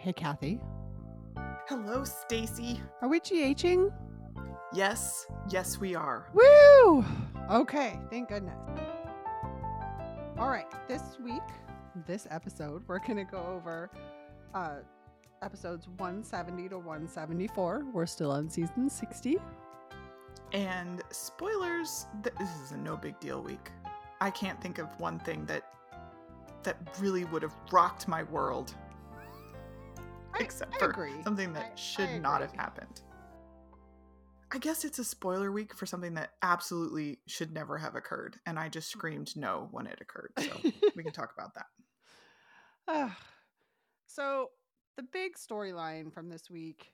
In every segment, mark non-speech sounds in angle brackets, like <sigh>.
Hey, Kathy. Hello, Stacy. Are we GHing? Yes, yes, we are. Woo! Okay, thank goodness. All right, this week, this episode, we're going to go over uh, episodes 170 to 174. We're still on season 60. And spoilers, th- this is a no big deal week. I can't think of one thing that that really would have rocked my world except I for agree. something that I- should I not have happened. I guess it's a spoiler week for something that absolutely should never have occurred, and I just screamed no when it occurred. So <laughs> we can talk about that. Ah. so, the big storyline from this week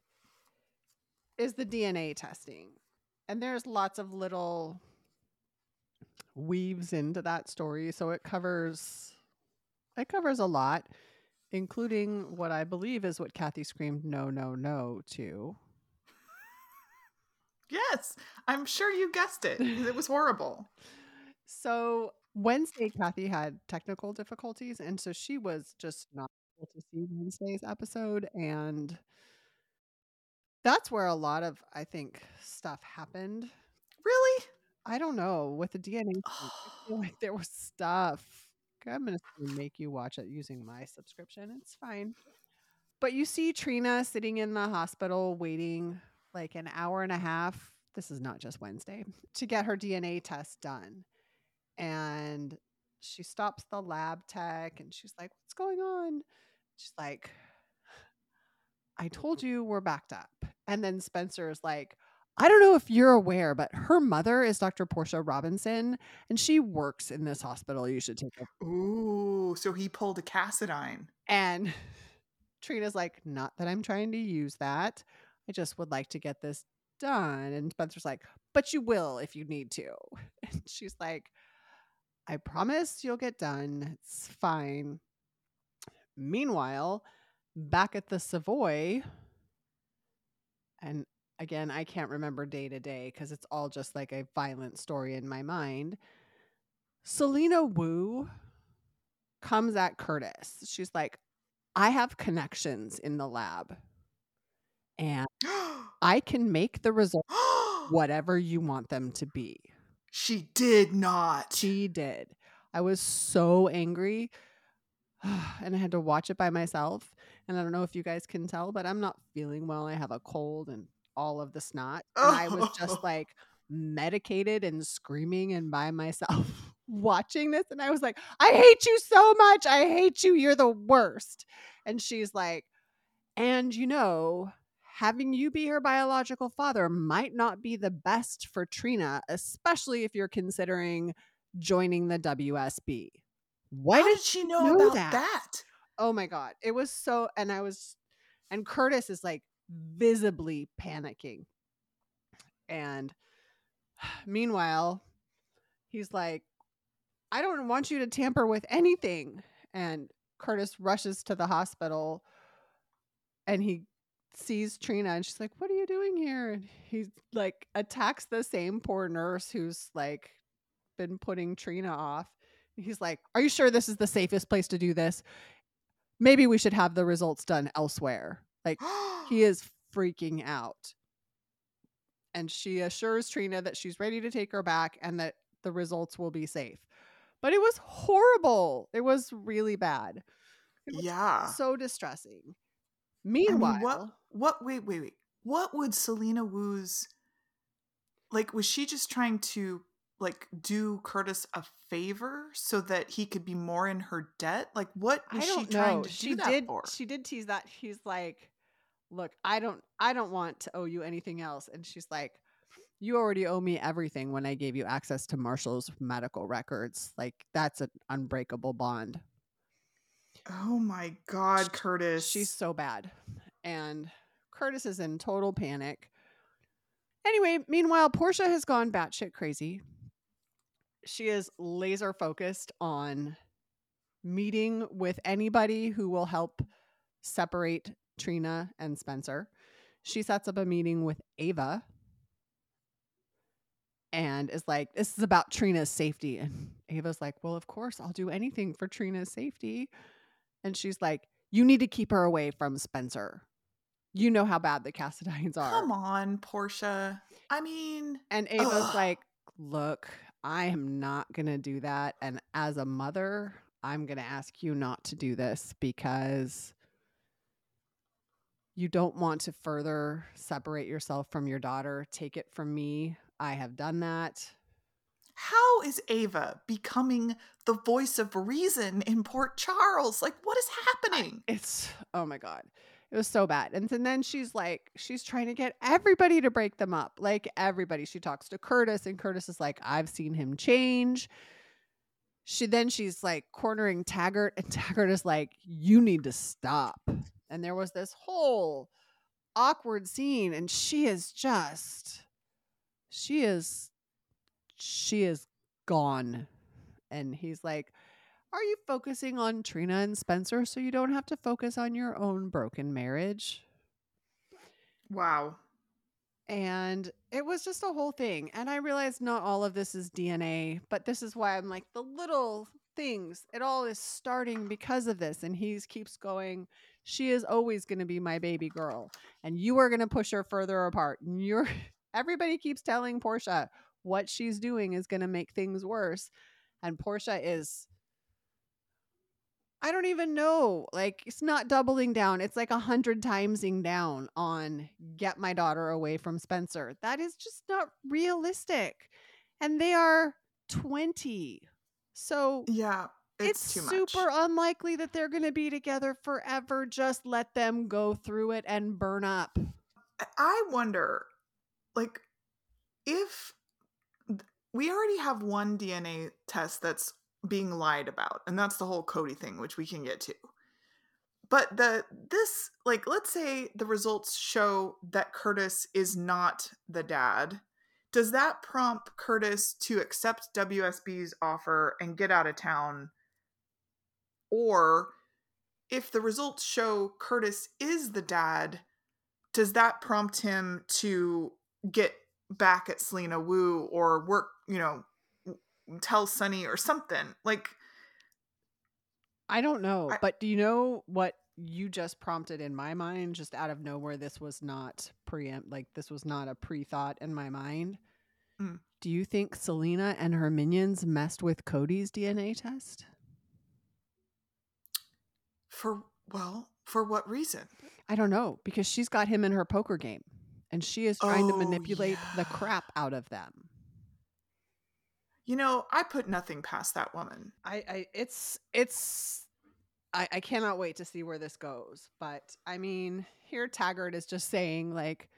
is the DNA testing. And there's lots of little weaves into that story, so it covers it covers a lot, including what I believe is what Kathy screamed no no no to. Yes, I'm sure you guessed it. It was horrible. So, Wednesday Kathy had technical difficulties and so she was just not able to see Wednesday's episode and that's where a lot of I think stuff happened. Really? I don't know with the DNA. I feel <sighs> like there was stuff. I'm gonna make you watch it using my subscription. It's fine. But you see Trina sitting in the hospital waiting like an hour and a half. This is not just Wednesday to get her DNA test done, and she stops the lab tech and she's like, "What's going on?" She's like, "I told you we're backed up." And then Spencer is like, I don't know if you're aware, but her mother is Dr. Portia Robinson, and she works in this hospital. You should take her. Ooh, so he pulled a Cassadine. And <laughs> Trina's like, not that I'm trying to use that. I just would like to get this done. And Spencer's like, but you will if you need to. <laughs> And she's like, I promise you'll get done. It's fine. Meanwhile, back at the Savoy, and again, I can't remember day to day because it's all just like a violent story in my mind. Selina Wu comes at Curtis. She's like, I have connections in the lab and <gasps> I can make the results <gasps> whatever you want them to be. she did not. She did. I was so angry <sighs> and I had to watch it by myself. And I don't know if you guys can tell, but I'm not feeling well. I have a cold and all of the snot. And I was just <laughs> like medicated and screaming and by myself <laughs> watching this. And I was like, I hate you so much. I hate you. You're the worst. And she's like, and you know, having you be her biological father might not be the best for Trina, especially if you're considering joining the WSB. Why did did she know, know about that? that? Oh my god. It was so and I was and Curtis is like visibly panicking. And meanwhile, he's like I don't want you to tamper with anything. And Curtis rushes to the hospital and he sees Trina and she's like, "What are you doing here?" And he like attacks the same poor nurse who's like been putting Trina off. He's like, "Are you sure this is the safest place to do this? Maybe we should have the results done elsewhere." Like he <gasps> is freaking out. And she assures Trina that she's ready to take her back and that the results will be safe. But it was horrible. It was really bad. Was yeah. so distressing. I Meanwhile, mean, what? What? Wait, wait, wait. What would Selina Wu's like? Was she just trying to like do Curtis a favor so that he could be more in her debt? Like, what was she don't trying to She do that did for? she did tease that. He's like, "Look, I don't I don't want to owe you anything else." And she's like, "You already owe me everything when I gave you access to Marshall's medical records. Like that's an unbreakable bond." oh my God, Curtis. She's so bad. And Curtis is in total panic. Anyway, meanwhile, Portia has gone batshit crazy. She is laser focused on meeting with anybody who will help separate Trina and Spencer. She sets up a meeting with Ava and is like, This is about Trina's safety. And Ava's like, Well, of course, I'll do anything for Trina's safety. And she's like, you need to keep her away from Spencer. You know how bad the Cassadines are. Come on, Portia. I mean, And Ava's Ugh. like, look, I am not going to do that. And as a mother, I'm going to ask you not to do this because you don't want to further separate yourself from your daughter. Take it from me. I have done that. how is Ava becoming the voice of reason in Port Charles? Like, what is happening? It's, oh my God. It was so bad. And, then she's like, she's trying to get everybody to break them up. Like everybody. She talks to Curtis, and Curtis is like, I've seen him change. She then she's like cornering Taggart, and <laughs> Taggart is like, You need to stop. And there was this whole awkward scene, and she is just she is she is gone. And he's like, Are you focusing on Trina and Spencer so you don't have to focus on your own broken marriage? Wow. And it was just a whole thing. And I realized not all of this is DNA, but this is why I'm like the little things. It all is starting because of this. And he keeps going, she is always going to be my baby girl. And you are going to push her further apart. And you're <laughs> everybody keeps telling Portia what she's doing is going to make things worse. And Portia is I don't even know. Like it's not doubling down. It's like a hundred timesing down on get my daughter away from Spencer. That is just not realistic. And they are 20. So Yeah, it's, it's, super much. unlikely that they're gonna be together forever. Just let them go through it and burn up. I wonder, like, if we already have one DNA test that's being lied about, and that's the whole Cody thing, which we can get to. But the this like let's say the results show that Curtis is not the dad. Does that prompt Curtis to accept WSB's offer and get out of town? Or if the results show Curtis is the dad, does that prompt him to get back at Selina Wu or work, you know, tell Sonny or something? Like, I don't know, I- but do you know what you just prompted in my mind? Just out of nowhere, this was not preempt, like this was not a pre thought in my mind. Mm. Do you think Selina and her minions messed with Cody's DNA test? for, well, for what reason? I don't know because she's got him in her poker game and she is trying to Oh, manipulate the crap out of them. You know, I put nothing past that woman. I, I it's it's I, I cannot wait to see where this goes. But I mean, here Taggart is just saying like,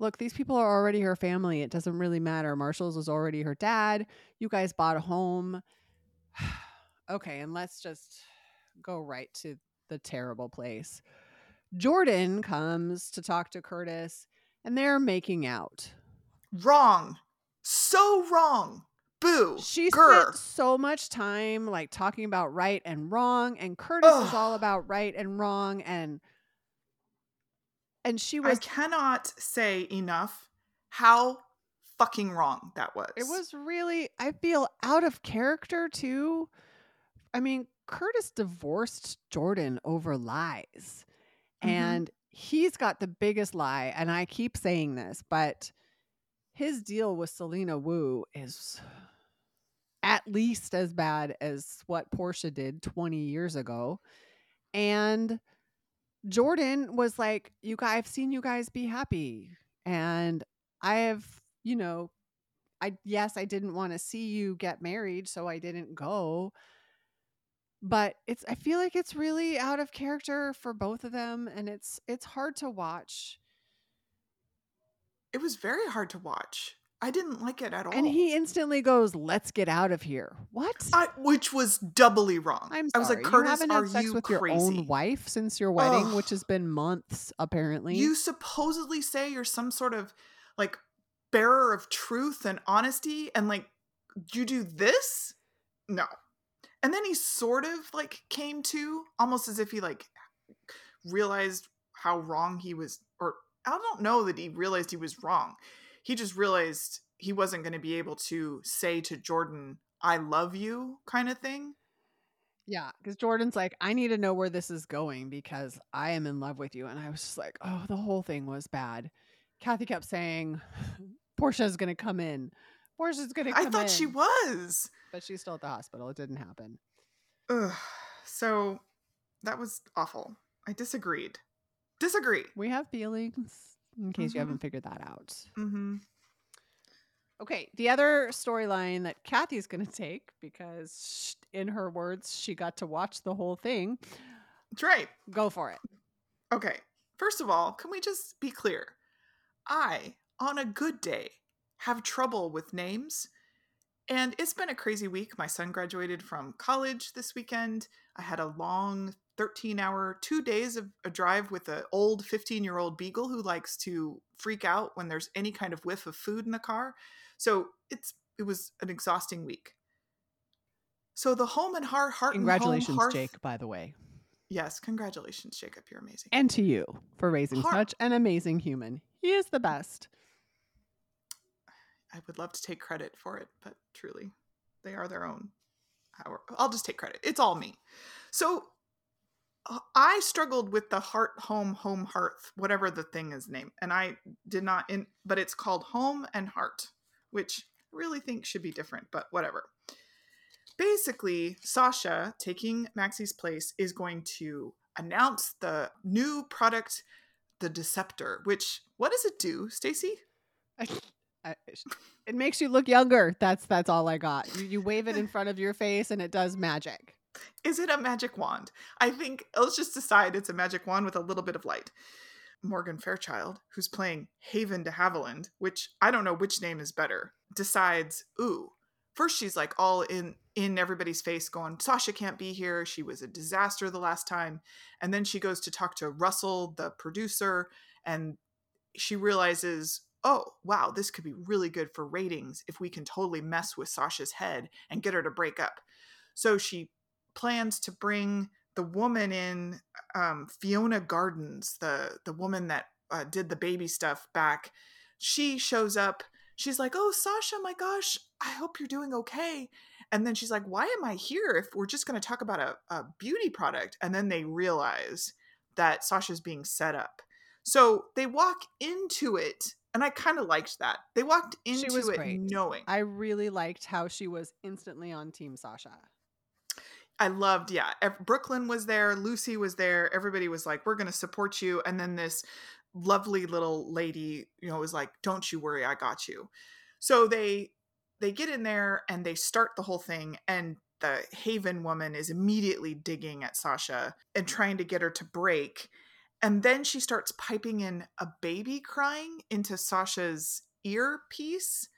look, these people are already her family. It doesn't really matter. Marshall's was already her dad. You guys bought a home. <sighs> okay, and let's just go right to the terrible place. Jordan comes to talk to Curtis, and they're making out. Wrong. So wrong. Boo. She Grr. spent so much time like talking about right and wrong, and Curtis is all about right and wrong, and and she was. I cannot say enough how fucking wrong that was. It was really. I feel out of character too. I mean, Curtis divorced Jordan over lies, Mhm. and he's got the biggest lie. And I keep saying this, but his deal with Selina Wu is at least as bad as what Portia did 20 years ago. And Jordan was like, You guys, I've seen you guys be happy. And I have, you know, I, yes, I didn't want to see you get married, so I didn't go. But it's, I feel like it's really out of character for both of them. And it's, it's hard to watch. It was very hard to watch. I didn't like it at all. And he instantly goes, Let's get out of here. What? I, which was doubly wrong. I'm sorry. I was like, you Curtis, haven't are sex you with crazy? your own wife since your wedding, Ugh. which has been months apparently. You supposedly say you're some sort of like bearer of truth and honesty, and like you do this? No. And then he sort of like came to almost as if he like realized how wrong he was, or I don't know that he realized he was wrong. He just realized he wasn't going to be able to say to Jordan, I love you, kind of thing. Yeah, because Jordan's like, I need to know where this is going because I am in love with you. And I was just like, oh, the whole thing was bad. Kathy kept saying, <laughs> Portia's going to come in. Portia's going to come I thought in. she was. But she's still at the hospital. It didn't happen. Ugh. So that was awful. I disagreed. Disagree. We have feelings in case Mhm. you haven't figured that out. Mm-hmm. Okay, the other storyline that Kathy's going to take because, in her words, she got to watch the whole thing. That's right. Go for it. Okay. First of all, can we just be clear? I, on a good day, have trouble with names. And it's been a crazy week. My son graduated from college this weekend. I had a long 13 hour, two days of a drive with an old 15 year old beagle who likes to freak out when there's any kind of whiff of food in the car. So it's it was an exhausting week. So the home and heart, heart and home, Congratulations, hearth- Jake, by the way. Yes, congratulations, Jacob. You're amazing. And to you for raising Heart- such an amazing human. He is the best. I would love to take credit for it, but truly, they are their own. I'll just take credit. It's all me. So I struggled with the heart, home, home, hearth, whatever the thing is named, and I did not. In but it's called home and heart, which I really think should be different, but whatever. Basically, Sasha taking Maxie's place is going to announce the new product, the Deceptor. Which what does it do, Stacy? It makes you look younger. That's that's all I got. You, you wave it in front of your face and it does magic. Is it a magic wand? I think let's just decide it's a magic wand with a little bit of light. Morgan Fairchild, who's playing Haven de Haviland, which I don't know which name is better, decides, ooh, first she's like all in in everybody's face going, Sasha can't be here. She was a disaster the last time. And then she goes to talk to Russell, the producer, and she realizes, oh, wow, this could be really good for ratings if we can totally mess with Sasha's head and get her to break up. So she plans to bring the woman in, um, Fiona Gardens, the the woman that uh, did the baby stuff back. She shows up. She's like, "Oh, Sasha, my gosh, I hope you're doing okay." And then she's like, "Why am I here if we're just going to talk about a, a beauty product?" And then they realize that Sasha's being set up. So they walk into it, and I kind of liked that. They walked into it great. knowing. I really liked how she was instantly on Team Sasha. I loved, yeah. Brooklyn was there, Lucy was there. Everybody was like, "We're going to support you." And then this lovely little lady, you know, was like, "Don't you worry, I got you." So they they get in there and they start the whole thing and the Haven woman is immediately digging at Sasha and trying to get her to break. And then she starts piping in a baby crying into Sasha's earpiece.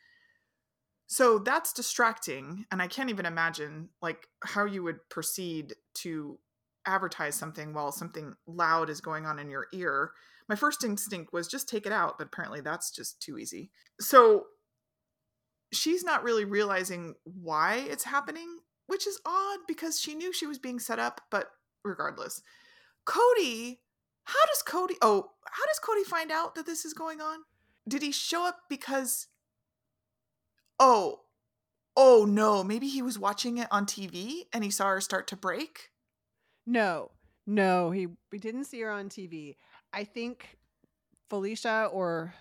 So that's distracting. And I can't even imagine like how you would proceed to advertise something while something loud is going on in your ear. My first instinct was just take it out, but apparently that's just too easy. So she's not really realizing why it's happening, which is odd because she knew she was being set up, but regardless. Cody, how does Cody Oh, how does Cody find out that this is going on? Did he show up because Oh, oh no, maybe he was watching it on TV and he saw her start to break? No, no, he we didn't see her on TV. I think Felicia or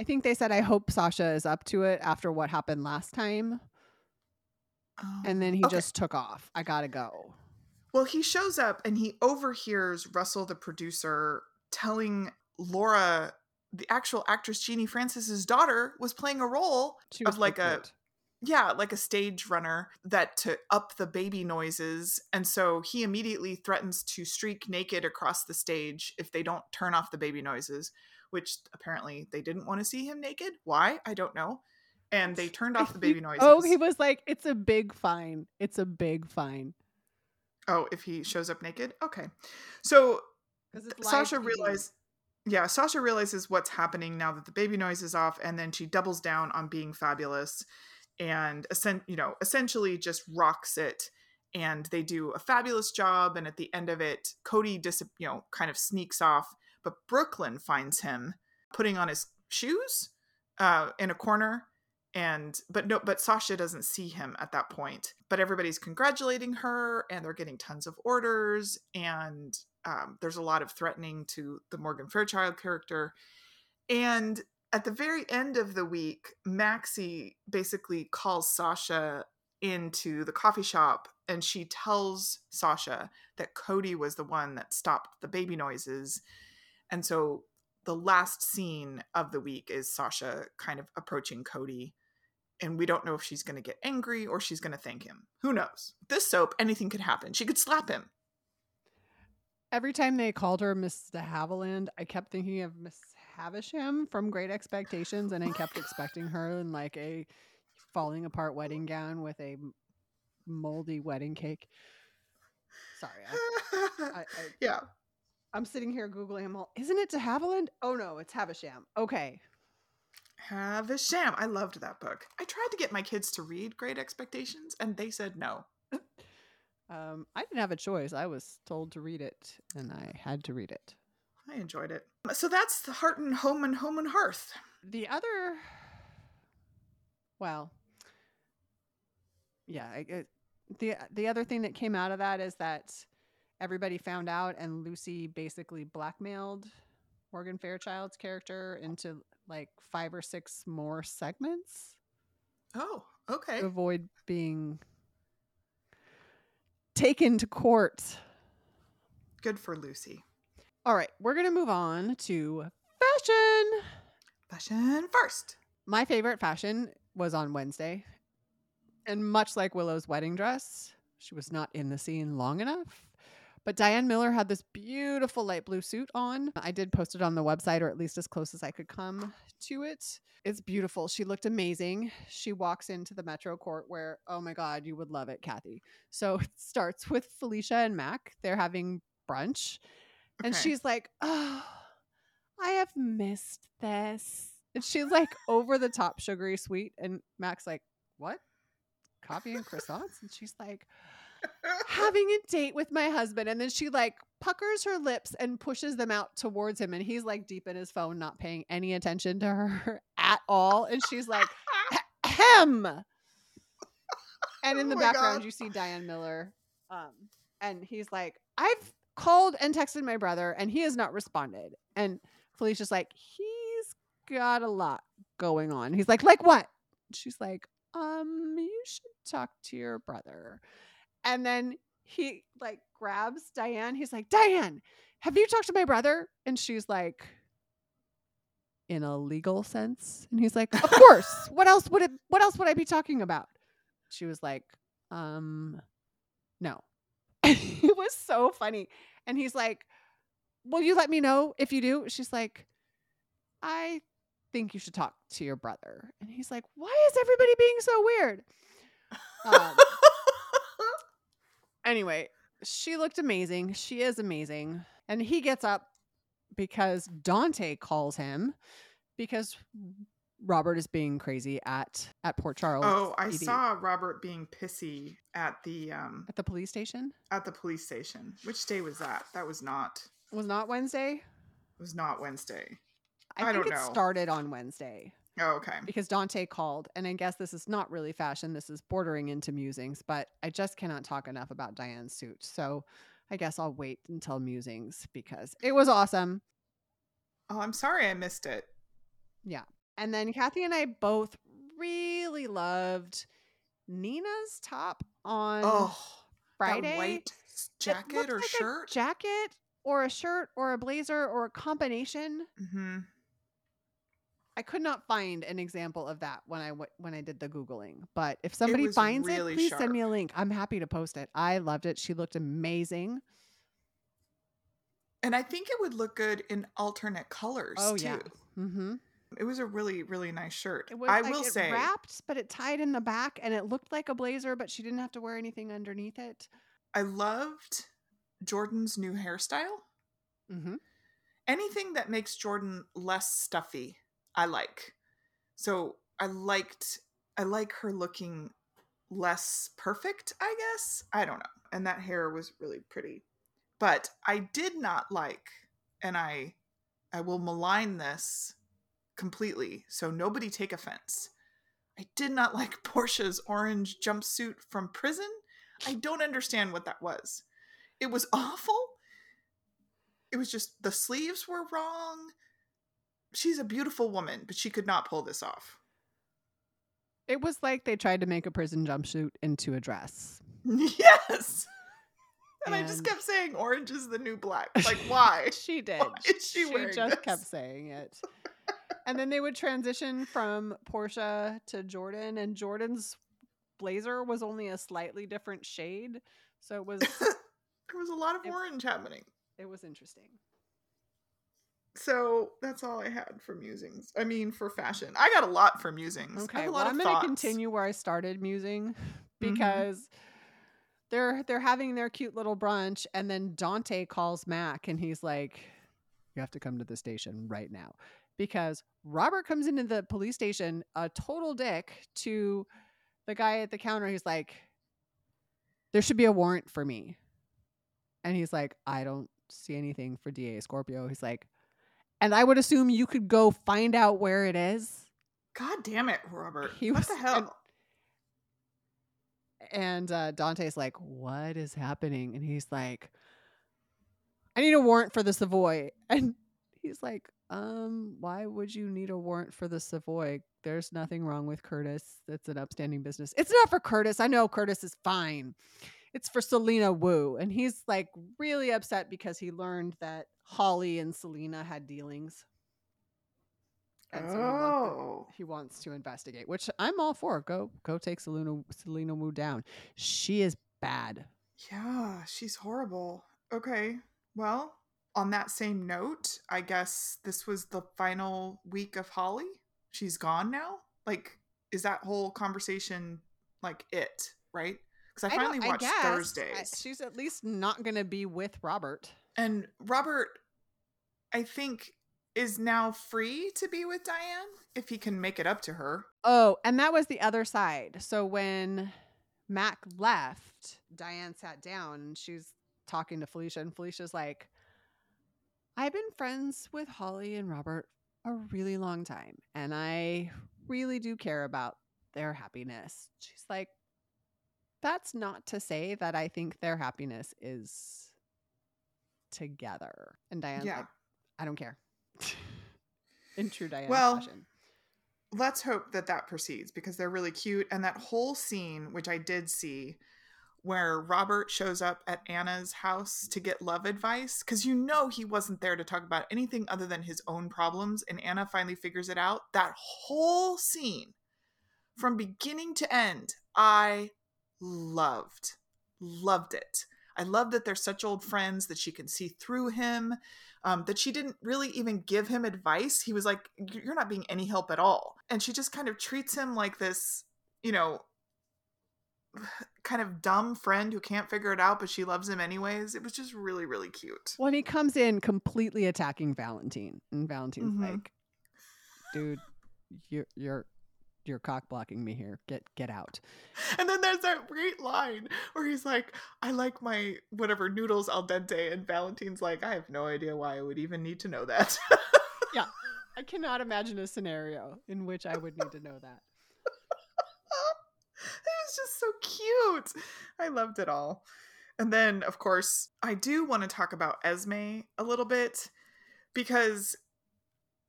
I think they said I hope Sasha is up to it after what happened last time. And then oh, he Okay. just took off. I gotta go. Well, he shows up and he overhears Russell, the producer, telling Laura, the actual actress Genie Francis's daughter, was playing a role Of like a- yeah, like a stage runner that to up the baby noises. And so he immediately threatens to streak naked across the stage if they don't turn off the baby noises, which apparently they didn't want to see him naked. Why? I don't know. And they turned off the baby He- <laughs> oh, noises. Oh, he was like, "It's a big fine. It's a big fine." Oh, if he shows up naked? Okay. So Sasha TV. Yeah, Sasha realizes what's happening now that the baby noise is off, and then she doubles down on being fabulous and you know, essentially just rocks it. And they do a fabulous job, and at the end of it, Cody dis- you know, kind of sneaks off, but Brooklyn finds him putting on his shoes uh, in a corner, and but no but sasha doesn't see him at that point but everybody's congratulating her and they're getting tons of orders and um, there's a lot of threatening to the morgan fairchild character and at the very end of the week maxie basically calls sasha into the coffee shop and she tells sasha that cody was the one that stopped the baby noises and so the last scene of the week is sasha kind of approaching cody and we don't know if she's going to get angry or she's going to thank him. Who knows? This soap, anything could happen. She could slap him. Every time they called her Miss de Haviland, I kept thinking of Miss Havisham from Great Expectations, and I kept expecting her in like a falling apart wedding gown with a moldy wedding cake. Sorry, I, <laughs> I, I, yeah. I'm sitting here googling. I'm all, isn't it de Haviland? Oh no, it's Havisham. Okay, Havisham. I loved that book. I tried to get my kids to read Great Expectations, and they said no. Um, I didn't have a choice. I was told to read it, and I had to read it. I enjoyed it. So that's the Heart and Home and Home and Hearth. The other, well, yeah, I, the the other thing that came out of that is that everybody found out, and Lucy basically blackmailed Morgan Fairchild's character into like five or six more segments. Oh, okay. To avoid being taken to court. Good for Lucy. All right, we're going to move on to fashion. Fashion first. My favorite fashion was on Wednesday. And much like Willow's wedding dress, she was not in the scene long enough. But Diane Miller had this beautiful light blue suit on. I did post it on the website, or at least as close as I could come to it. It's beautiful. She looked amazing. She walks into the Metro Court where, oh my God, you would love it, Kathy. So <laughs> it starts with Felicia and Mac. They're having brunch. Okay. And she's like, oh, I have missed this. And she's like over the top sugary sweet. And Mac's like, what? Coffee and <laughs> croissants? And she's like, having a date with my husband. And then she like puckers her lips and pushes them out towards him. And he's like deep in his phone, not paying any attention to her <laughs> at all. And she's like, hem. And in the oh background, God. you see Diane Miller. Um, and he's like, I've called and texted my brother and he has not responded. And Felicia's like, he's got a lot going on. He's like, like what? She's like, um, you should talk to your brother. And then he like grabs Diane. He's like, Diane, have you talked to my brother? And she's like, in a legal sense. And he's like, Of course. what else would it what else would I be talking about? She was like, um, no. <laughs> it was so funny. And he's like, Will you let me know if you do? She's like, I think you should talk to your brother. And he's like, Why is everybody being so weird? <laughs> Um, Anyway, she looked amazing. She is amazing. And he gets up because Dante calls him because Robert is being crazy at at Port Charles. Oh, I ED. saw Robert being pissy at the um at the police station. At the police station. Which day was that? That was not. Was not Wednesday. It was not Wednesday. I, I think it know. started on Wednesday. Oh, okay. Because Dante called, and I guess this is not really fashion. This is bordering into musings, but I just cannot talk enough about Diane's suit. So I guess I'll wait until musings because it was awesome. Oh, I'm sorry I missed it. Yeah. And then Kathy and I both really loved Nina's top on oh, Friday. white jacket or like shirt? jacket or a shirt or a blazer or a combination. Mm-hmm. I could not find an example of that when I w- when I did the googling. But if somebody it finds really it, please sharp. send me a link. I'm happy to post it. I loved it. She looked amazing. And I think it would look good in alternate colors oh, too. Yeah. Mm-hmm. It was a really, really nice shirt. It was, I like, will say wrapped, but it tied in the back, and it looked like a blazer, but she didn't have to wear anything underneath it. I loved Jordan's new hairstyle. Mm-hmm. Anything that makes Jordan less stuffy I like. So I liked I like her looking less perfect, I guess. I don't know. And that hair was really pretty. But I did not like and I I will malign this completely. So nobody take offense. I did not <laughs> like Portia's orange jumpsuit from prison. I don't understand what that was. It was awful. It was just the sleeves were wrong. She's a beautiful woman, but she could not pull this off. It was like they tried to make a prison jumpsuit into a dress. <laughs> Yes. And, I just kept saying orange is the new black. <laughs> Like why? <laughs> she did. Why she wearing just this? kept saying it. and then they would transition from Portia to Jordan, and Jordan's blazer was only a slightly different shade. So it was there was a lot of It- orange happening. it was interesting. So that's all I had for musings. I mean, for fashion, I got a lot for musings. I Okay, well lot I'm gonna continue where I started musing <laughs> Mhm. because they're they're having their cute little brunch, and then Dante calls Mac, and he's like, "You have to come to the station right now." Because Robert comes into the police station a total dick to the guy at the counter. He's like, "There should be a warrant for me," and he's like, "I don't see anything for DA Scorpio." He's like, "And I would assume you could go find out where it is." God damn it, Robert! He what was- the hell? and- <laughs> And uh, Dante's like, "What is happening?" And he's like, "I need a warrant for the Savoy." <laughs> And he's like, "Um, why would you need a warrant for the Savoy? There's nothing wrong with Curtis. That's an upstanding business. It's not for Curtis. I know Curtis is fine. It's for Selina Wu." And he's like really upset because he learned that Holly and Selina had dealings. And so he wants to- oh, he wants to investigate, which I'm all for. Go go take Selina Selina Wu down. She is bad. yeah, she's horrible. Okay, well, on that same note, I guess this was the final week of Holly. She's gone now. Like, is that whole conversation like it? Right? Because I don't- finally watched guess. I- Thursdays. she's at least not going to be with Robert. And Robert, I think, is now free to be with Diane if he can make it up to her. Oh, and that was the other side. So when Mac left, Diane sat down and she's talking to Felicia, and Felicia's like, I've been friends with Holly and Robert a really long time, and I really do care about their happiness. She's like, That's not to say that I think their happiness is together. And Diane's yeah. like, I don't care. <laughs> In true Diane Well, fashion. Let's hope that that proceeds because they're really cute. And that whole scene, which I did see, where Robert shows up at Anna's house to get love advice, because you know he wasn't there to talk about anything other than his own problems. And Anna finally figures it out. That whole scene, from beginning to end, I loved. Loved it. I love that they're such old friends that she can see through him. Um, that she didn't really even give him advice. He was like, You're not being any help at all. And she just kind of treats him like this, you know, <sighs> kind of dumb friend who can't figure it out, but she loves him anyways. It was just really, really cute. When he comes in completely attacking Valentine, and Valentine's Mhm. like, "Dude, you're you're you're cock blocking me here. Get get out." And then there's that great line where he's like, I like my whatever noodles al dente. And Valentine's like, I have no idea why I would even need to know that. <laughs> Yeah. I cannot imagine a scenario in which I would need to know that. <laughs> it was just so cute. I loved it all. And then, of course, I do want to talk about Esme a little bit because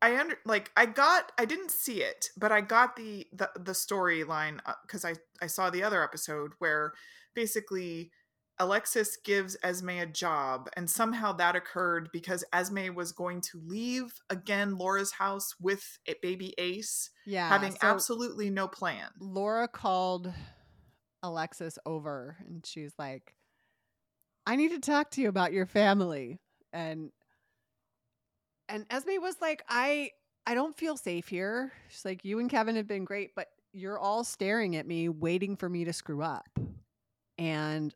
I under like I got I didn't see it, but I got the the the storyline uh, because I I saw the other episode where basically Alexis gives Esme a job, and somehow that occurred because Esme was going to leave again Laura's house with a baby Ace, Yeah, having so absolutely no plan. Laura called Alexis over, and she's like, "I need to talk to you about your family." And and Esme was like, "I I don't feel safe here." She's like, "You and Kevin have been great, but you're all staring at me, waiting for me to screw up, and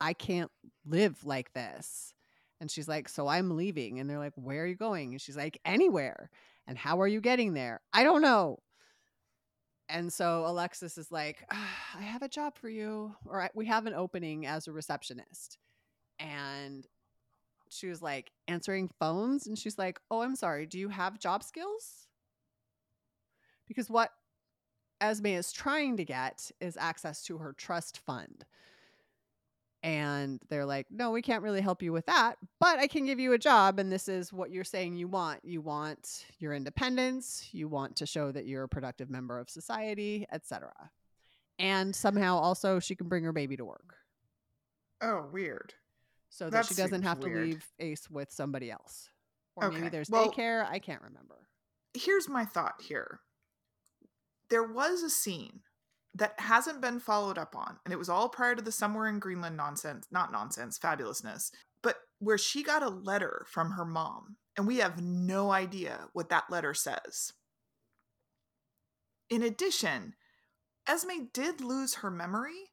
I can't live like this." And she's like, "So I'm leaving." And they're like, "Where are you going?" And she's like, "Anywhere." And how are you getting there? I don't know. And so Alexis is like, "Ah, I have a job for you, or we have an opening as a receptionist. And she was like answering phones, and she's like, Oh, I'm sorry. Do you have job skills? Because what Esme is trying to get is access to her trust fund. And they're like, no, we can't really help you with that, but I can give you a job. And this is what you're saying you want. You want your independence. You want to show that you're a productive member of society, etc. And somehow also she can bring her baby to work Oh, weird. So that That she doesn't have to leave Ace with somebody else. Or maybe there's well- daycare. I can't remember. Here's my thought here. There was a scene that hasn't been followed up on, and it was all prior to the somewhere in Greenland nonsense, not nonsense, fabulousness, but where she got a letter from her mom, and we have no idea what that letter says. In addition, Esme did lose her memory,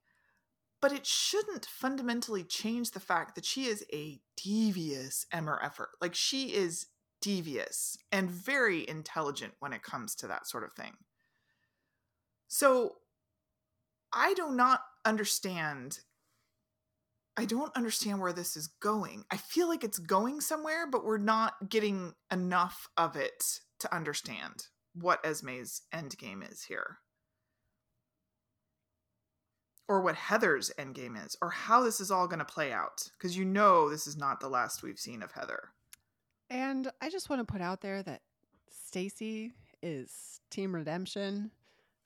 but it shouldn't fundamentally change the fact that she is a devious MRFer. Like she is devious and very intelligent when it comes to that sort of thing. So I do not understand. I don't understand where this is going. I feel like it's going somewhere, but we're not getting enough of it to understand what Esme's end game is here. Or what Heather's endgame is, or how this is all going to play out. Because you know this is not the last we've seen of Heather. And I just want to put out there that Stacy is Team Redemption.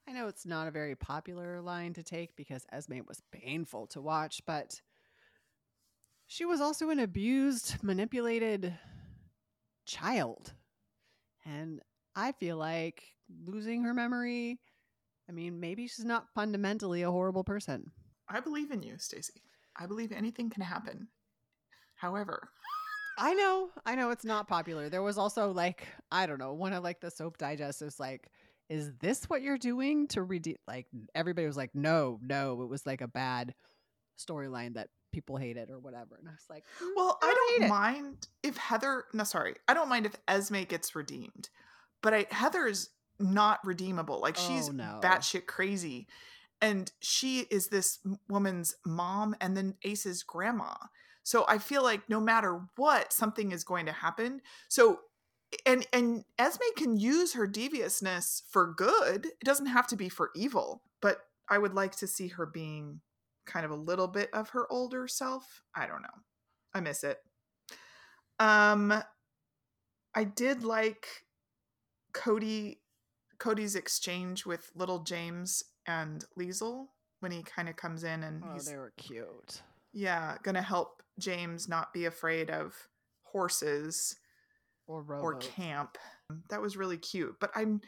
I know it's not a very popular line to take because Esme was painful to watch, but she was also an abused, manipulated child. And I feel like losing her memory, I mean, maybe she's not fundamentally a horrible person. I believe in you, Stacy. I believe anything can happen. However, I know, I know it's not popular. There was also like, I don't know, one of like the soap digest was like, is this what you're doing to redeem? Like everybody was like, no, no, it was like a bad storyline that people hated or whatever. And I was like, "Mm, well, I hate don't it." mind if Heather. No, sorry, I don't mind if Esme gets redeemed, but I, Heather's not redeemable. Like she's Oh, no. batshit crazy, and she is this woman's mom and then Ace's grandma. So I feel like no matter what, something is going to happen. So. And and Esme can use her deviousness for good. It doesn't have to be for evil. But I would like to see her being kind of a little bit of her older self. I don't know. I miss it. Um I did like Cody Cody's exchange with little James and Liesel when he kind of comes in and Oh, he's they were cute. yeah, gonna help James not be afraid of horses Or or camp. That was really cute. But I'm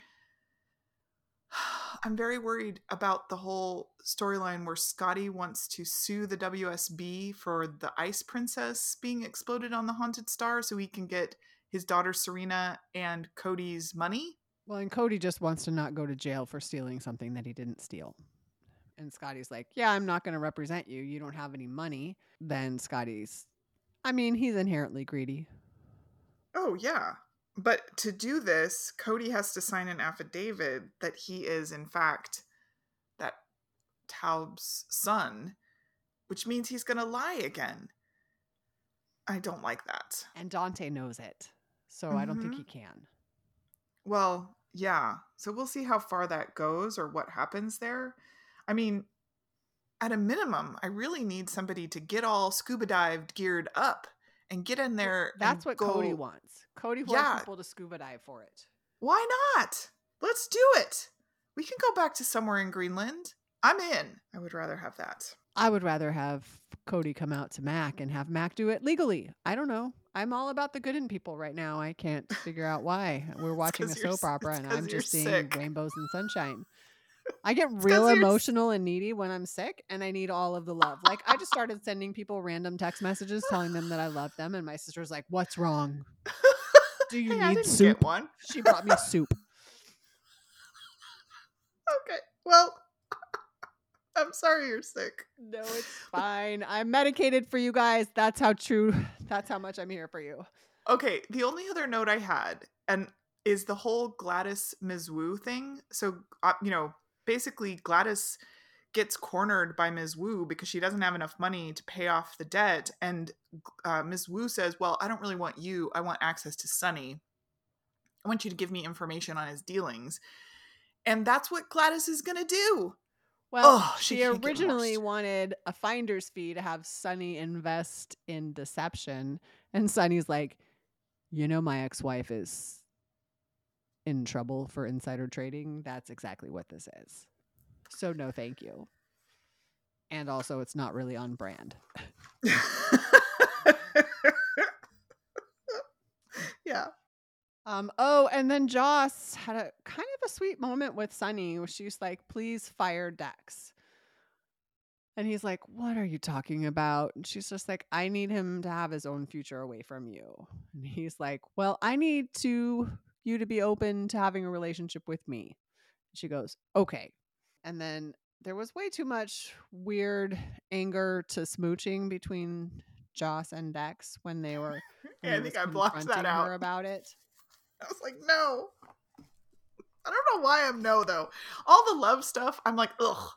<sighs> I'm very worried about the whole storyline where Scotty wants to sue the WSB for the ice princess being exploded on the haunted star so he can get his daughter Serena and Cody's money. Well, and Cody just wants to not go to jail for stealing something that he didn't steal. And Scotty's like, Yeah, I'm not going to represent you. You don't have any money. Then Scotty's, I mean, he's inherently greedy. Oh yeah. But to do this, Cody has to sign an affidavit that he is in fact that Taub's son, which means he's going to lie again. I don't like that. And Dante knows it. So I don't think Mhm. he can. Well, yeah. So we'll see how far that goes or what happens there. I mean, at a minimum, I really need somebody to get all scuba dived, geared up, and get in there. That's what Cody wants. Cody wants Yeah. people to scuba dive for it. Why not? Let's do it. We can go back to somewhere in Greenland. I'm in. I would rather have that. I would rather have Cody come out to Mac and have Mac do it legally. I don't know. I'm all about the good in people right now. I can't figure out why. We're <laughs> watching a soap opera and I'm just seeing sick. rainbows and sunshine. <laughs> I get real emotional and needy when I'm sick and I need all of the love. Like I just started sending people random text messages telling them that I love them and my sister's like, "What's wrong? Do <laughs> you hey, need soup?" get one. She brought me soup. Okay. Well, I'm sorry you're sick. No, <laughs> it's fine. I'm medicated for you guys. That's how true. <sighs> That's how much I'm here for you. Okay, the only other note I had and is the whole Gladys Ms. Wu thing. So, uh, you know, basically Gladys gets cornered by Ms. Wu because she doesn't have enough money to pay off the debt and uh, Ms. Wu says, "Well, I don't really want you. I want access to Sonny. I want you to give me information on his dealings." And that's what Gladys is going to do. Well, Oh, she she originally wanted a finder's fee to have Sonny invest in deception. And Sonny's like, you know, my ex wife is in trouble for insider trading. That's exactly what this is. So, no, thank you. And also, it's not really on brand. <laughs> yeah. Um, oh, and then Joss had a kind of a sweet moment with Sonny where she's like, please fire Dex. And he's like, What are you talking about? And she's just like, I need him to have his own future away from you. And he's like, Well, I need to you to be open to having a relationship with me. She goes, Okay. And then there was way too much weird anger to smooching between Joss and Dex when they were <laughs> Yeah, I think I blocked that out. her about it. I was like, no. I don't know why I'm no though. All the love stuff, I'm like, ugh.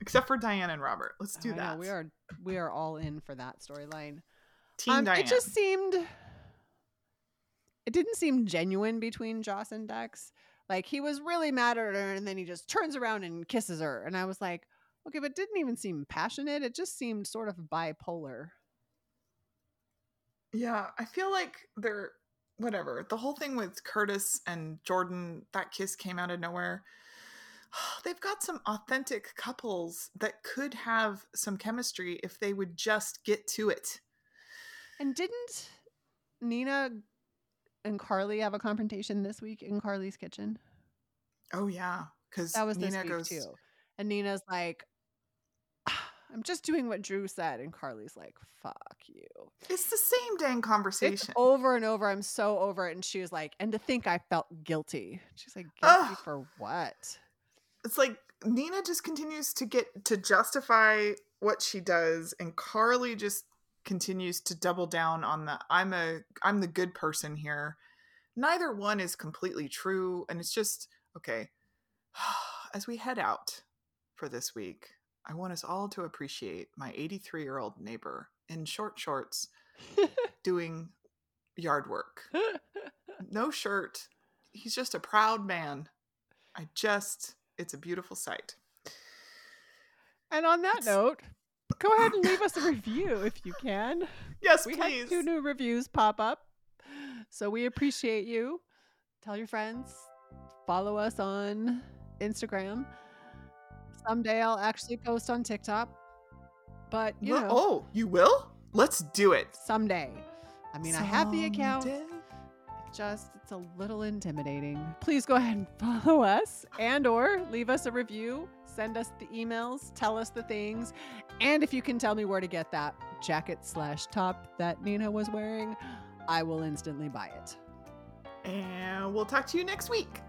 Except for Diane and Robert. Let's do I know, that. we are we are all in for that storyline. Team Um, Diane. it just seemed it didn't seem genuine between Joss and Dex. Like he was really mad at her and then he just turns around and kisses her. And I was like, okay, but it didn't even seem passionate. It just seemed sort of bipolar. Yeah, I feel like they're whatever. The whole thing with Curtis and Jordan, that kiss came out of nowhere. <sighs> They've got some authentic couples that could have some chemistry if they would just get to it. And didn't Nina and Carly have a confrontation this week in Carly's kitchen? Oh yeah, because That was this Nina week goes. too. And Nina's like, I'm just doing what Drew said. And Carly's like, fuck you. It's the same dang It's conversation. over and over. I'm so over it. And she was like, and to think I felt guilty. She's like, guilty Ugh. for what? it's like Nina just continues to get to justify what she does and Carly just continues to double down on the I'm a I'm the good person here. Neither one is completely true and it's just okay. <sighs> As we head out for this week, I want us all to appreciate my 83-year-old neighbor in short shorts <laughs> doing yard work. No shirt. He's just a proud man. I just it's a beautiful sight. and on that It's- note, go ahead and leave us a <laughs> review if you can. Yes, We please. had two new reviews pop up. So we appreciate you. Tell your friends. Follow us on Instagram. Someday I'll actually post on TikTok. But you Well, know, oh, you will? Let's do it. someday. I mean, I have the account. Someday. just it's a little intimidating please go ahead and <laughs> follow us and or leave us a review send us the emails tell us the things and if you can tell me where to get that jacket slash top that nina was wearing i will instantly buy it And we'll talk to you next week.